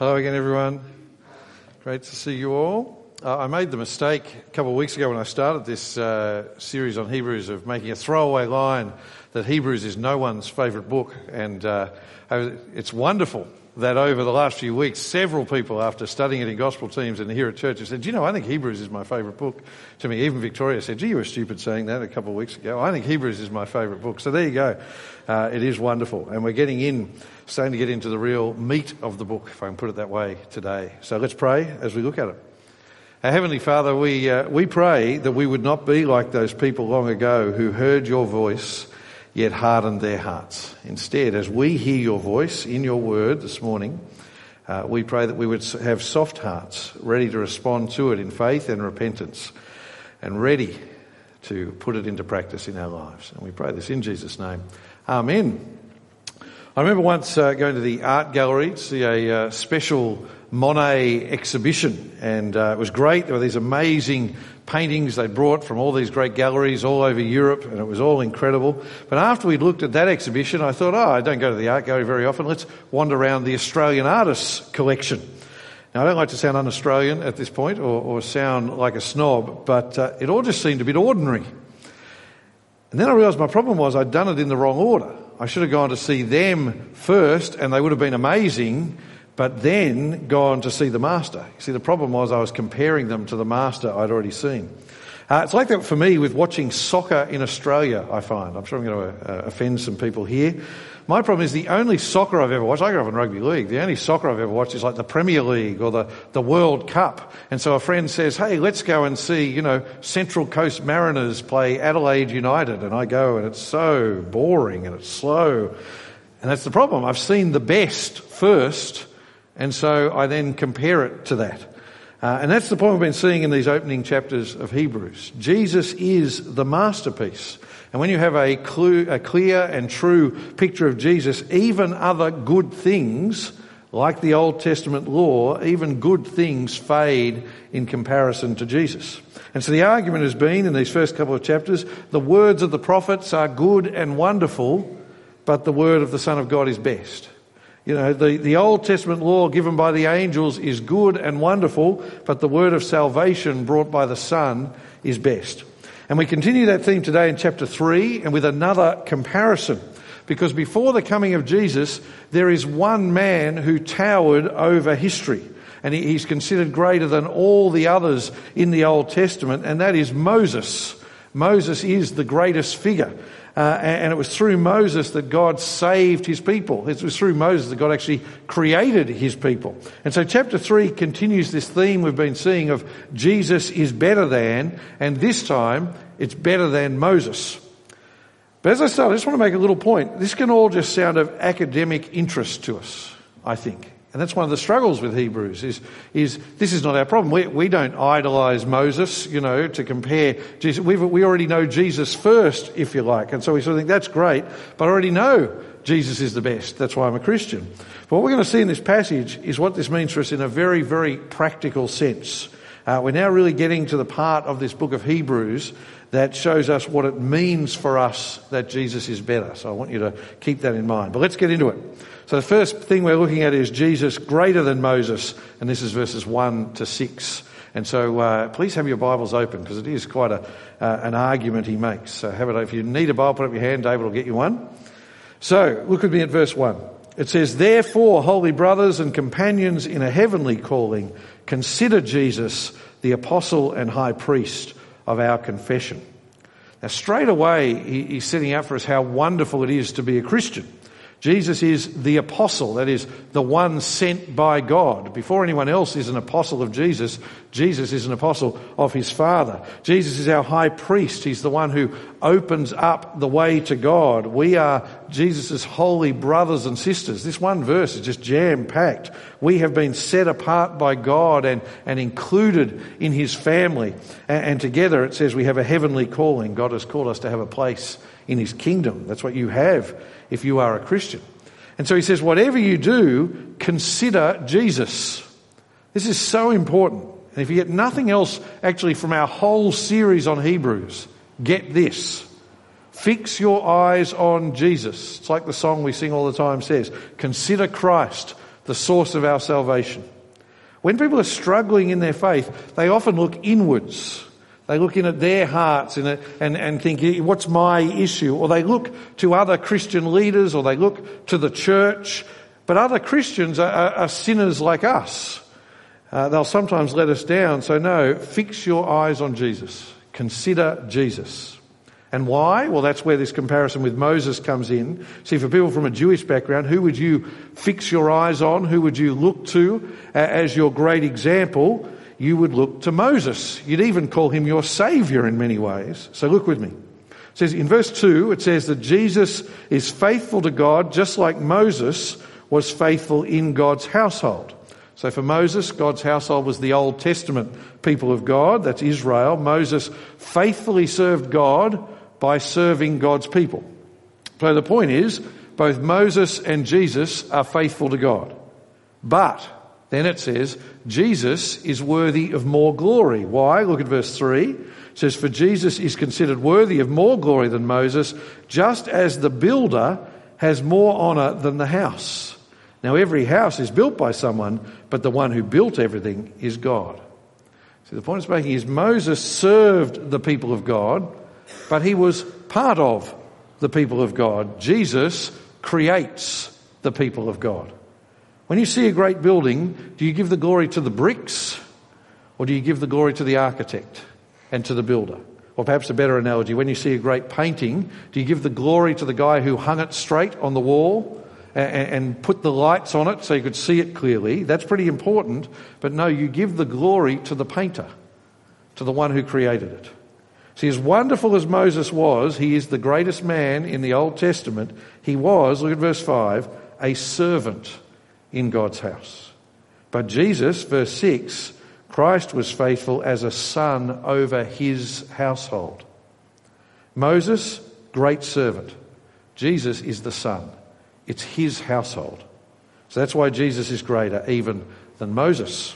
Hello again, everyone. Great to see you all. Uh, I made the mistake a couple of weeks ago when I started this uh, series on Hebrews of making a throwaway line that Hebrews is no one's favourite book, and uh, it's wonderful that over the last few weeks, several people, after studying it in gospel teams and here at church, have said, you know, I think Hebrews is my favourite book to me. Even Victoria said, gee, you were stupid saying that a couple of weeks ago. I think Hebrews is my favourite book. So there you go. Uh, it is wonderful. And we're getting in, starting to get into the real meat of the book, if I can put it that way, today. So let's pray as we look at it. Our Heavenly Father, we, uh, we pray that we would not be like those people long ago who heard your voice yet hardened their hearts. Instead, as we hear your voice in your word this morning, uh, we pray that we would have soft hearts, ready to respond to it in faith and repentance, and ready to put it into practice in our lives. And we pray this in Jesus' name. Amen. I remember once uh, going to the art gallery to see a uh, special Monet exhibition, and uh, it was great. There were these amazing paintings they brought from all these great galleries all over Europe, and it was all incredible. But after we looked at that exhibition, I thought, oh, I don't go to the art gallery very often. Let's wander around the Australian Artists collection. Now, I don't like to sound un Australian at this point or, or, sound like a snob, but uh, it all just seemed a bit ordinary. And then I realised my problem was I'd done it in the wrong order. I should have gone to see them first, and they would have been amazing but then gone to see the master. See, the problem was I was comparing them to the master I'd already seen. Uh, it's like that for me with watching soccer in Australia, I find. I'm sure I'm going to uh, offend some people here. My problem is the only soccer I've ever watched, I grew up in rugby league, the only soccer I've ever watched is like the Premier League or the, the World Cup. And so a friend says, hey, let's go and see, you know, Central Coast Mariners play Adelaide United. And I go and it's so boring and it's slow. And that's the problem. I've seen the best first and so I then compare it to that. Uh, and that's the point we've been seeing in these opening chapters of Hebrews. Jesus is the masterpiece. And when you have a, clue, a clear and true picture of Jesus, even other good things, like the Old Testament law, even good things fade in comparison to Jesus. And so the argument has been in these first couple of chapters, the words of the prophets are good and wonderful, but the word of the Son of God is best. You know, the, the Old Testament law given by the angels is good and wonderful, but the word of salvation brought by the Son is best. And we continue that theme today in chapter 3 and with another comparison. Because before the coming of Jesus, there is one man who towered over history. And he's considered greater than all the others in the Old Testament, and that is Moses. Moses is the greatest figure. Uh, and it was through Moses that God saved his people. It was through Moses that God actually created his people. And so chapter 3 continues this theme we've been seeing of Jesus is better than, and this time it's better than Moses. But as I start, I just want to make a little point. This can all just sound of academic interest to us, I think. And that's one of the struggles with Hebrews is, is this is not our problem. We, we don't idolize Moses, you know, to compare Jesus. we we already know Jesus first, if you like. And so we sort of think that's great, but I already know Jesus is the best. That's why I'm a Christian. But what we're going to see in this passage is what this means for us in a very, very practical sense. Uh, we're now really getting to the part of this book of Hebrews that shows us what it means for us that Jesus is better. So I want you to keep that in mind. But let's get into it. So the first thing we're looking at is Jesus greater than Moses, and this is verses 1 to 6. And so uh, please have your Bibles open because it is quite a, uh, an argument he makes. So have it. If you need a Bible, put up your hand. David will get you one. So look with me at verse 1. It says, Therefore, holy brothers and companions in a heavenly calling, consider Jesus the apostle and high priest of our confession. Now, straight away, he's setting out for us how wonderful it is to be a Christian. Jesus is the apostle, that is, the one sent by God. Before anyone else is an apostle of Jesus, Jesus is an apostle of his Father. Jesus is our high priest. He's the one who opens up the way to God. We are Jesus' holy brothers and sisters. This one verse is just jam packed. We have been set apart by God and, and included in his family. And, and together it says we have a heavenly calling. God has called us to have a place in his kingdom. That's what you have if you are a Christian. And so he says, whatever you do, consider Jesus. This is so important. And if you get nothing else actually from our whole series on Hebrews, get this. Fix your eyes on Jesus. It's like the song we sing all the time says, consider Christ, the source of our salvation. When people are struggling in their faith, they often look inwards. They look in at their hearts and, and, and think, what's my issue? Or they look to other Christian leaders or they look to the church. But other Christians are, are, are sinners like us. Uh, they'll sometimes let us down. So, no, fix your eyes on Jesus. Consider Jesus. And why? Well, that's where this comparison with Moses comes in. See, for people from a Jewish background, who would you fix your eyes on? Who would you look to uh, as your great example? You would look to Moses. You'd even call him your savior in many ways. So look with me. It says in verse 2, it says that Jesus is faithful to God just like Moses was faithful in God's household. So for Moses, God's household was the Old Testament people of God. That's Israel. Moses faithfully served God by serving God's people. So the point is, both Moses and Jesus are faithful to God. But, then it says, Jesus is worthy of more glory. Why? Look at verse 3. It says, For Jesus is considered worthy of more glory than Moses, just as the builder has more honour than the house. Now, every house is built by someone, but the one who built everything is God. See, the point it's making is Moses served the people of God, but he was part of the people of God. Jesus creates the people of God. When you see a great building, do you give the glory to the bricks or do you give the glory to the architect and to the builder? Or perhaps a better analogy, when you see a great painting, do you give the glory to the guy who hung it straight on the wall and, put the lights on it so you could see it clearly? That's pretty important. But no, you give the glory to the painter, to the one who created it. See, as wonderful as Moses was, he is the greatest man in the Old Testament. He was, look at verse 5, a servant in God's house. But Jesus, verse 6, Christ was faithful as a son over his household. Moses, great servant. Jesus is the son. It's his household. So that's why Jesus is greater even than Moses.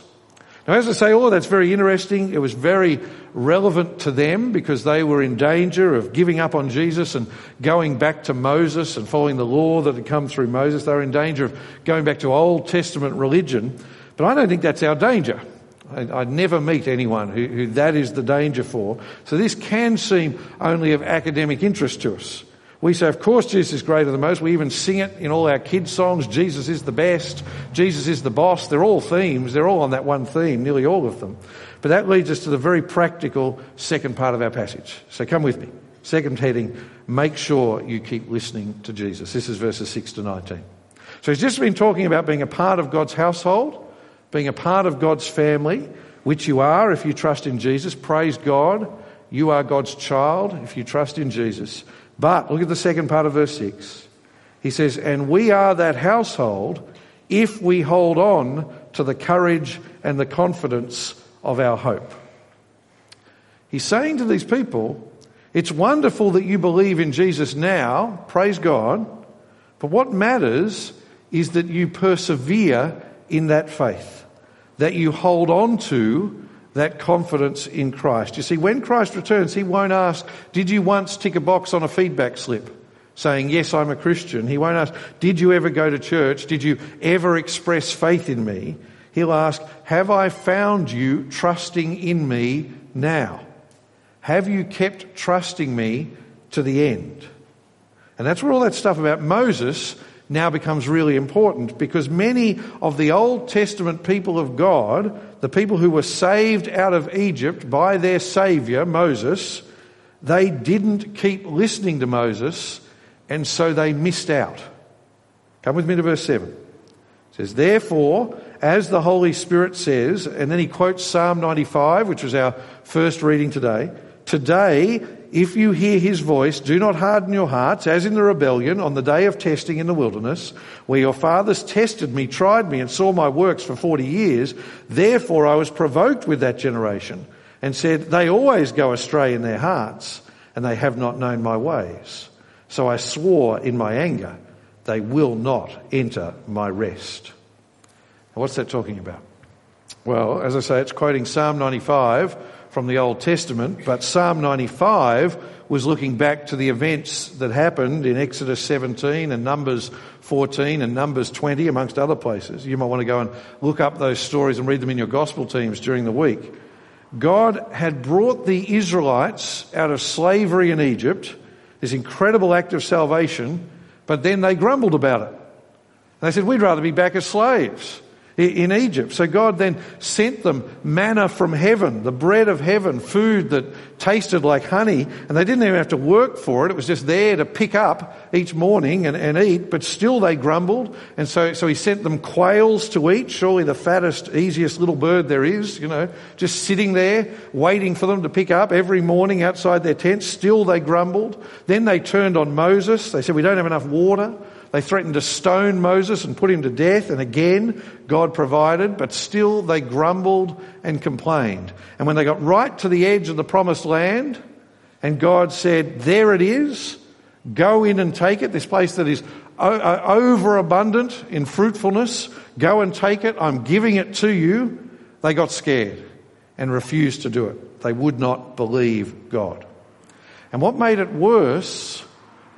Now, as I say, oh, that's very interesting. It was very relevant to them because they were in danger of giving up on Jesus and going back to Moses and following the law that had come through Moses. They were in danger of going back to Old Testament religion. But I don't think that's our danger. I, I never meet anyone who, who that is the danger for. So this can seem only of academic interest to us. We say, of course, Jesus is greater than Moses. We even sing it in all our kids' songs. Jesus is the best. Jesus is the boss. They're all themes. They're all on that one theme, nearly all of them. But that leads us to the very practical second part of our passage. So come with me. Second heading, make sure you keep listening to Jesus. This is verses 6 to 19. So he's just been talking about being a part of God's household, being a part of God's family, which you are if you trust in Jesus. Praise God. You are God's child if you trust in Jesus. But look at the second part of verse 6. He says, And we are that household if we hold on to the courage and the confidence of our hope. He's saying to these people, It's wonderful that you believe in Jesus now, praise God, but what matters is that you persevere in that faith, that you hold on to that confidence in Christ. You see, when Christ returns, He won't ask, Did you once tick a box on a feedback slip? Saying, Yes, I'm a Christian. He won't ask, Did you ever go to church? Did you ever express faith in me? He'll ask, Have I found you trusting in me now? Have you kept trusting me to the end? And that's where all that stuff about Moses now becomes really important because many of the Old Testament people of God the people who were saved out of Egypt by their Saviour, Moses, they didn't keep listening to Moses, and so they missed out. Come with me to verse 7. It says, Therefore, as the Holy Spirit says, and then he quotes Psalm 95, which was our first reading today. Today, if you hear his voice, do not harden your hearts, as in the rebellion on the day of testing in the wilderness, where your fathers tested me, tried me, and saw my works for forty years. Therefore I was provoked with that generation, and said, They always go astray in their hearts, and they have not known my ways. So I swore in my anger, They will not enter my rest. Now, what's that talking about? Well, as I say, it's quoting Psalm 95 from the Old Testament, but Psalm 95 was looking back to the events that happened in Exodus 17 and Numbers 14 and Numbers 20, amongst other places. You might want to go and look up those stories and read them in your gospel teams during the week. God had brought the Israelites out of slavery in Egypt, this incredible act of salvation, but then they grumbled about it. They said, We'd rather be back as slaves in Egypt. So God then sent them manna from heaven, the bread of heaven, food that tasted like honey, and they didn't even have to work for it. It was just there to pick up each morning and, and eat, but still they grumbled. And so, so he sent them quails to eat, surely the fattest, easiest little bird there is, you know, just sitting there waiting for them to pick up every morning outside their tents. Still they grumbled. Then they turned on Moses. They said, we don't have enough water. They threatened to stone Moses and put him to death, and again, God provided, but still they grumbled and complained. And when they got right to the edge of the promised land, and God said, There it is, go in and take it, this place that is uh, overabundant in fruitfulness, go and take it, I'm giving it to you, they got scared and refused to do it. They would not believe God. And what made it worse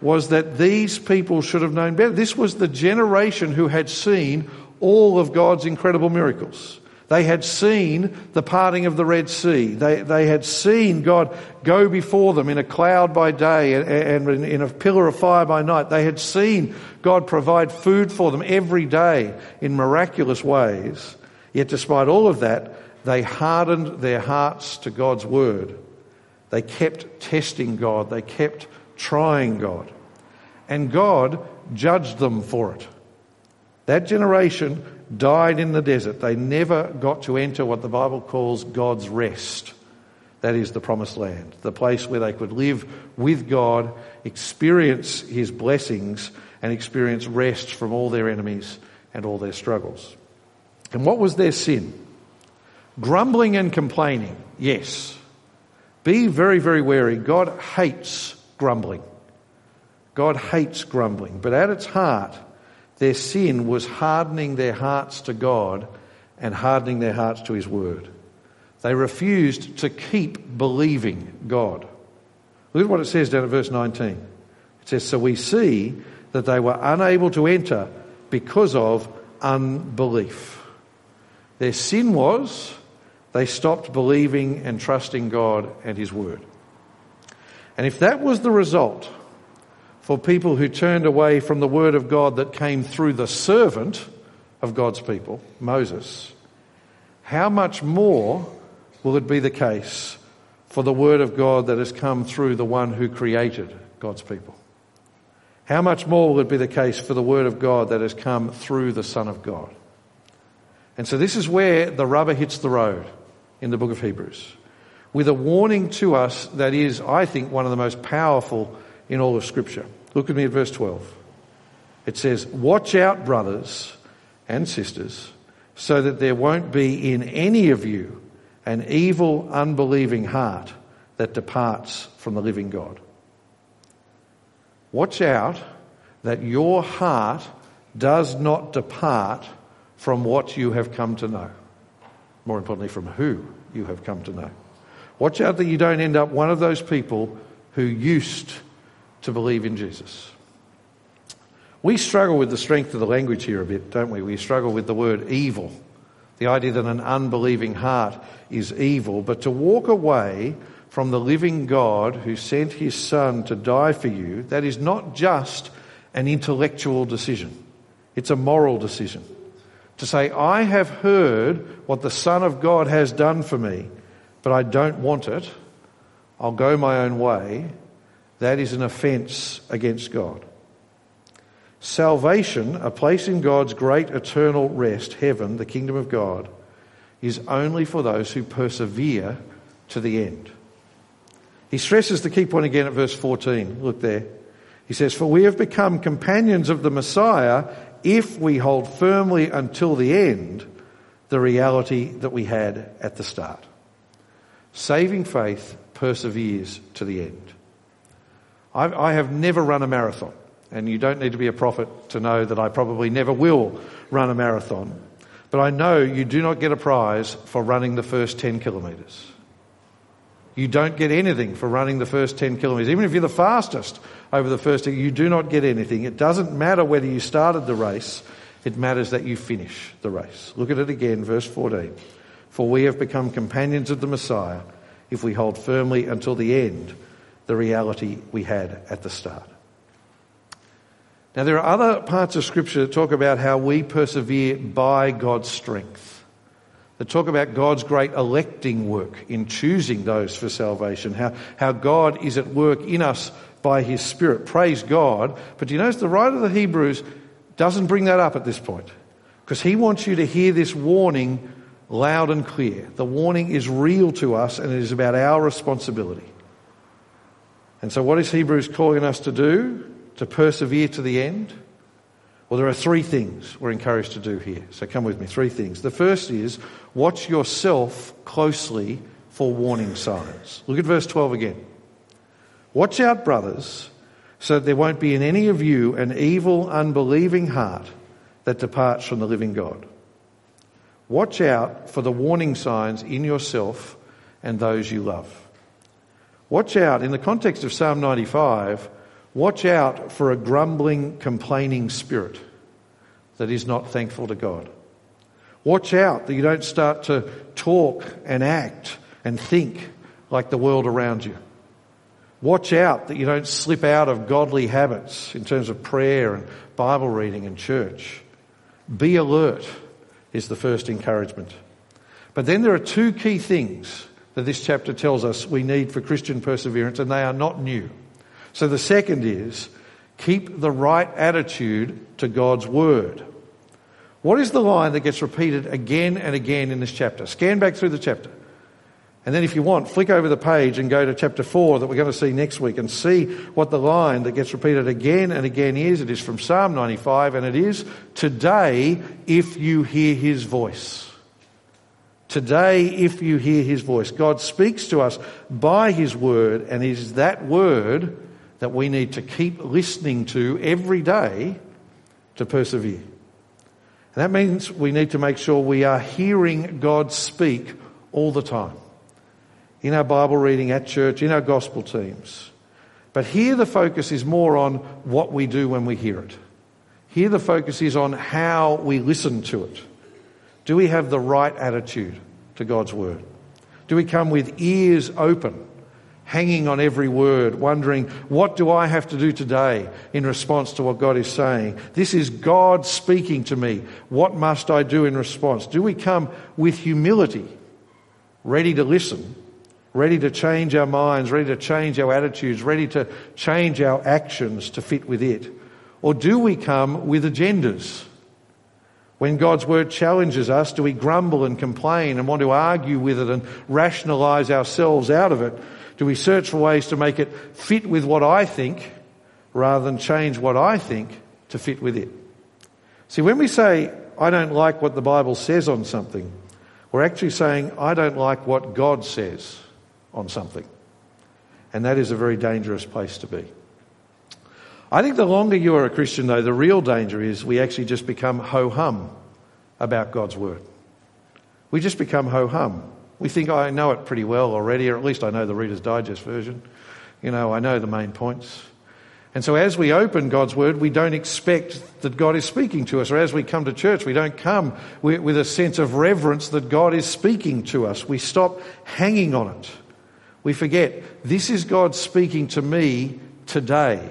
was that these people should have known better. This was the generation who had seen all of God's incredible miracles. They had seen the parting of the Red Sea. They, they had seen God go before them in a cloud by day and, and in a pillar of fire by night. They had seen God provide food for them every day in miraculous ways. Yet, despite all of that, they hardened their hearts to God's word. They kept testing God. They kept trying God. And God judged them for it. That generation died in the desert. They never got to enter what the Bible calls God's rest. That is the promised land, the place where they could live with God, experience His blessings, and experience rest from all their enemies and all their struggles. And what was their sin? Grumbling and complaining, yes. Be very, very wary. God hates grumbling. God hates grumbling, but at its heart, their sin was hardening their hearts to God and hardening their hearts to His Word. They refused to keep believing God. Look at what it says down at verse 19. It says, So we see that they were unable to enter because of unbelief. Their sin was they stopped believing and trusting God and His Word. And if that was the result for people who turned away from the Word of God that came through the servant of God's people, Moses, how much more will it be the case for the Word of God that has come through the one who created God's people? How much more will it be the case for the Word of God that has come through the Son of God? And so this is where the rubber hits the road in the book of Hebrews with a warning to us that is, I think, one of the most powerful in all of Scripture. Look at me at verse 12. It says, Watch out, brothers and sisters, so that there won't be in any of you an evil, unbelieving heart that departs from the living God. Watch out that your heart does not depart from what you have come to know. More importantly, from who you have come to know. Watch out that you don't end up one of those people who used to believe in Jesus. We struggle with the strength of the language here a bit, don't we? We struggle with the word evil, the idea that an unbelieving heart is evil. But to walk away from the living God who sent his Son to die for you, that is not just an intellectual decision, it's a moral decision. To say, I have heard what the Son of God has done for me, but I don't want it, I'll go my own way, that is an offence against God. Salvation, a place in God's great eternal rest, heaven, the kingdom of God, is only for those who persevere to the end. He stresses the key point again at verse 14. Look there. He says, For we have become companions of the Messiah if we hold firmly until the end the reality that we had at the start. Saving faith perseveres to the end. I've, I have never run a marathon, and you don't need to be a prophet to know that I probably never will run a marathon. But I know you do not get a prize for running the first 10 kilometres. You don't get anything for running the first 10 kilometres. Even if you're the fastest over the first you do not get anything. It doesn't matter whether you started the race, it matters that you finish the race. Look at it again, verse 14. For we have become companions of the Messiah if we hold firmly until the end the reality we had at the start. Now, there are other parts of Scripture that talk about how we persevere by God's strength, that talk about God's great electing work in choosing those for salvation, how, how God is at work in us by His Spirit. Praise God. But do you notice the writer of the Hebrews doesn't bring that up at this point? Because he wants you to hear this warning loud and clear. The warning is real to us and it is about our responsibility. And so, what is Hebrews calling us to do? to persevere to the end? Well, there are three things we're encouraged to do here. So come with me. Three things. The first is watch yourself closely for warning signs. Look at verse 12 again. Watch out, brothers, so that there won't be in any of you an evil, unbelieving heart that departs from the living God. Watch out for the warning signs in yourself and those you love. Watch out, in the context of Psalm 95, Watch out for a grumbling, complaining spirit that is not thankful to God. Watch out that you don't start to talk and act and think like the world around you. Watch out that you don't slip out of godly habits in terms of prayer and Bible reading and church. Be alert is the first encouragement. But then there are two key things that this chapter tells us we need for Christian perseverance, and they are not new. So the second is keep the right attitude to God's word. What is the line that gets repeated again and again in this chapter? Scan back through the chapter. And then, if you want, flick over the page and go to chapter 4 that we're going to see next week and see what the line that gets repeated again and again is. It is from Psalm 95 and it is, Today, if you hear his voice. Today, if you hear his voice. God speaks to us by his word, and it is that word that we need to keep listening to every day to persevere. And that means we need to make sure we are hearing God speak all the time in our Bible reading at church, in our gospel teams. But here the focus is more on what we do when we hear it. Here the focus is on how we listen to it. Do we have the right attitude to God's word? Do we come with ears open hanging on every word, wondering, what do I have to do today in response to what God is saying? This is God speaking to me. What must I do in response? Do we come with humility, ready to listen, ready to change our minds, ready to change our attitudes, ready to change our actions to fit with it? Or do we come with agendas? When God's word challenges us, do we grumble and complain and want to argue with it and rationalize ourselves out of it? Do we search for ways to make it fit with what I think rather than change what I think to fit with it? See, when we say, I don't like what the Bible says on something, we're actually saying, I don't like what God says on something. And that is a very dangerous place to be. I think the longer you are a Christian, though, the real danger is we actually just become ho hum about God's word. We just become ho hum. We think, oh, I know it pretty well already, or at least I know the Reader's Digest version. You know, I know the main points. And so as we open God's Word, we don't expect that God is speaking to us. Or as we come to church, we don't come with a sense of reverence that God is speaking to us. We stop hanging on it. We forget, this is God speaking to me today.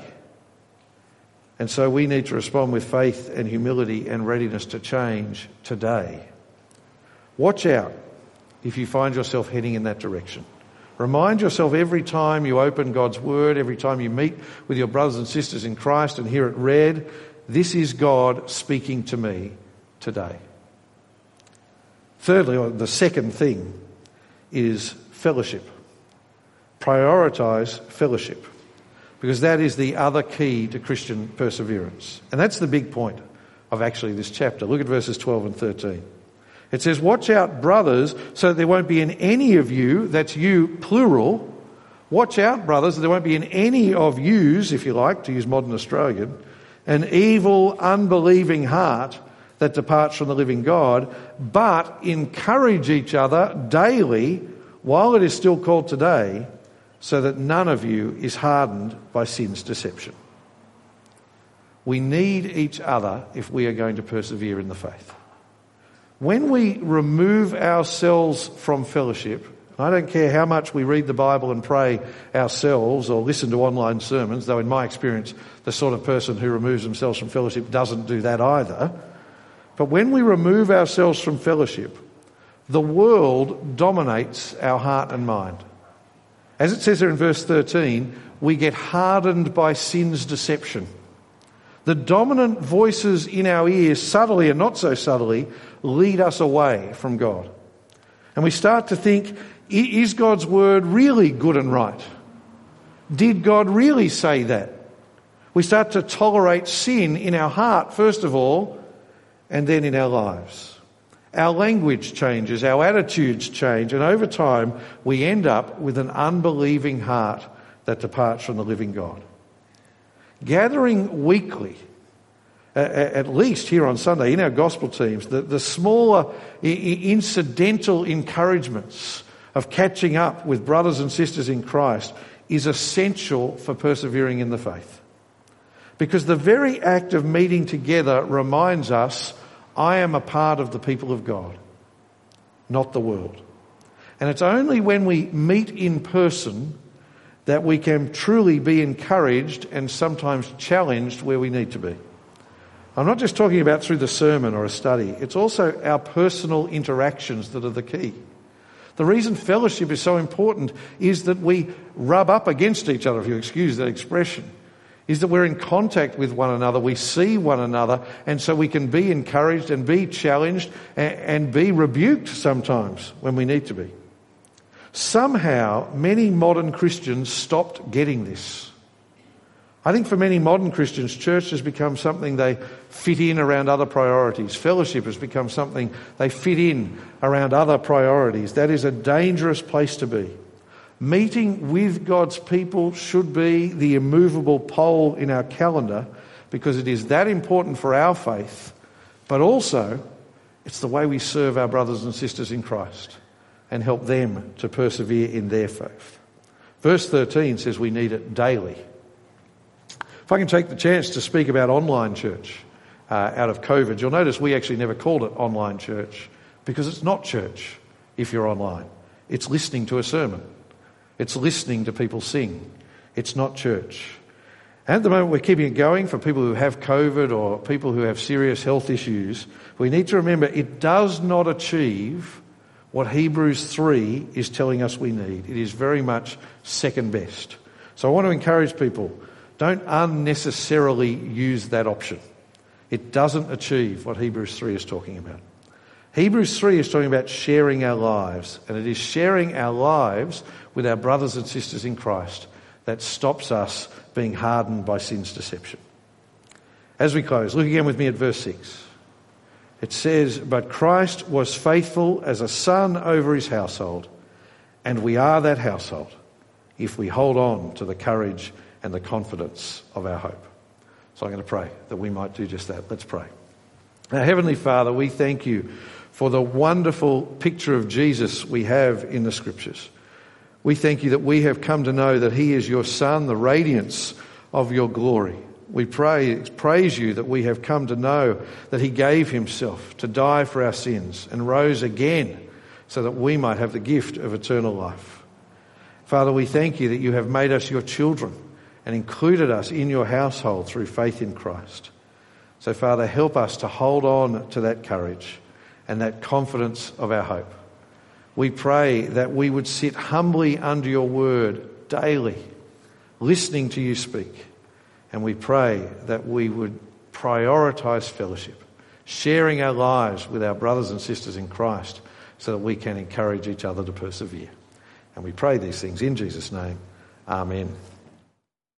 And so we need to respond with faith and humility and readiness to change today. Watch out if you find yourself heading in that direction. Remind yourself every time you open God's Word, every time you meet with your brothers and sisters in Christ and hear it read, this is God speaking to me today. Thirdly, the second thing is fellowship. Prioritize fellowship because that is the other key to Christian perseverance. And that's the big point of actually this chapter. Look at verses 12 and 13. It says, Watch out, brothers, so that there won't be in any of you, that's you, plural. Watch out, brothers, that there won't be in any of yous, if you like, to use modern Australian, an evil, unbelieving heart that departs from the living God, but encourage each other daily while it is still called today, so that none of you is hardened by sin's deception. We need each other if we are going to persevere in the faith. When we remove ourselves from fellowship, I don't care how much we read the Bible and pray ourselves or listen to online sermons, though in my experience, the sort of person who removes themselves from fellowship doesn't do that either. But when we remove ourselves from fellowship, the world dominates our heart and mind. As it says here in verse 13, we get hardened by sin's deception. The dominant voices in our ears, subtly and not so subtly, lead us away from God. And we start to think, is God's word really good and right? Did God really say that? We start to tolerate sin in our heart, first of all, and then in our lives. Our language changes, our attitudes change, and over time we end up with an unbelieving heart that departs from the living God. Gathering weekly at least here on Sunday in our gospel teams, the, the smaller incidental encouragements of catching up with brothers and sisters in Christ is essential for persevering in the faith. Because the very act of meeting together reminds us, I am a part of the people of God, not the world. And it's only when we meet in person that we can truly be encouraged and sometimes challenged where we need to be. I'm not just talking about through the sermon or a study, it's also our personal interactions that are the key. The reason fellowship is so important is that we rub up against each other, if you excuse that expression, is that we're in contact with one another, we see one another, and so we can be encouraged and be challenged and, be rebuked sometimes when we need to be. Somehow, many modern Christians stopped getting this. I think for many modern Christians, church has become something they fit in around other priorities. Fellowship has become something they fit in around other priorities. That is a dangerous place to be. Meeting with God's people should be the immovable pole in our calendar because it is that important for our faith, but also it's the way we serve our brothers and sisters in Christ and help them to persevere in their faith. Verse 13 says we need it daily. If I can take the chance to speak about online church uh, out of COVID, you'll notice we actually never called it online church because it's not church if you're online. It's listening to a sermon, it's listening to people sing. It's not church. And at the moment, we're keeping it going for people who have COVID or people who have serious health issues. We need to remember it does not achieve what Hebrews 3 is telling us we need. It is very much second best. So I want to encourage people don't unnecessarily use that option. It doesn't achieve what Hebrews 3 is talking about. Hebrews 3 is talking about sharing our lives, and it is sharing our lives with our brothers and sisters in Christ that stops us being hardened by sin's deception. As we close, look again with me at verse 6. It says, But Christ was faithful as a son over his household, and we are that household if we hold on to the courage and the confidence of our hope. So I'm going to pray that we might do just that. Let's pray. Now, Heavenly Father, we thank you for the wonderful picture of Jesus we have in the Scriptures. We thank you that we have come to know that He is your Son, the radiance of your glory. We pray, praise you that we have come to know that He gave Himself to die for our sins and rose again so that we might have the gift of eternal life. Father, we thank you that you have made us your children and included us in your household through faith in Christ. So, Father, help us to hold on to that courage and that confidence of our hope. We pray that we would sit humbly under your word daily, listening to you speak. And we pray that we would prioritize fellowship, sharing our lives with our brothers and sisters in Christ so that we can encourage each other to persevere. And we pray these things in Jesus' name. Amen.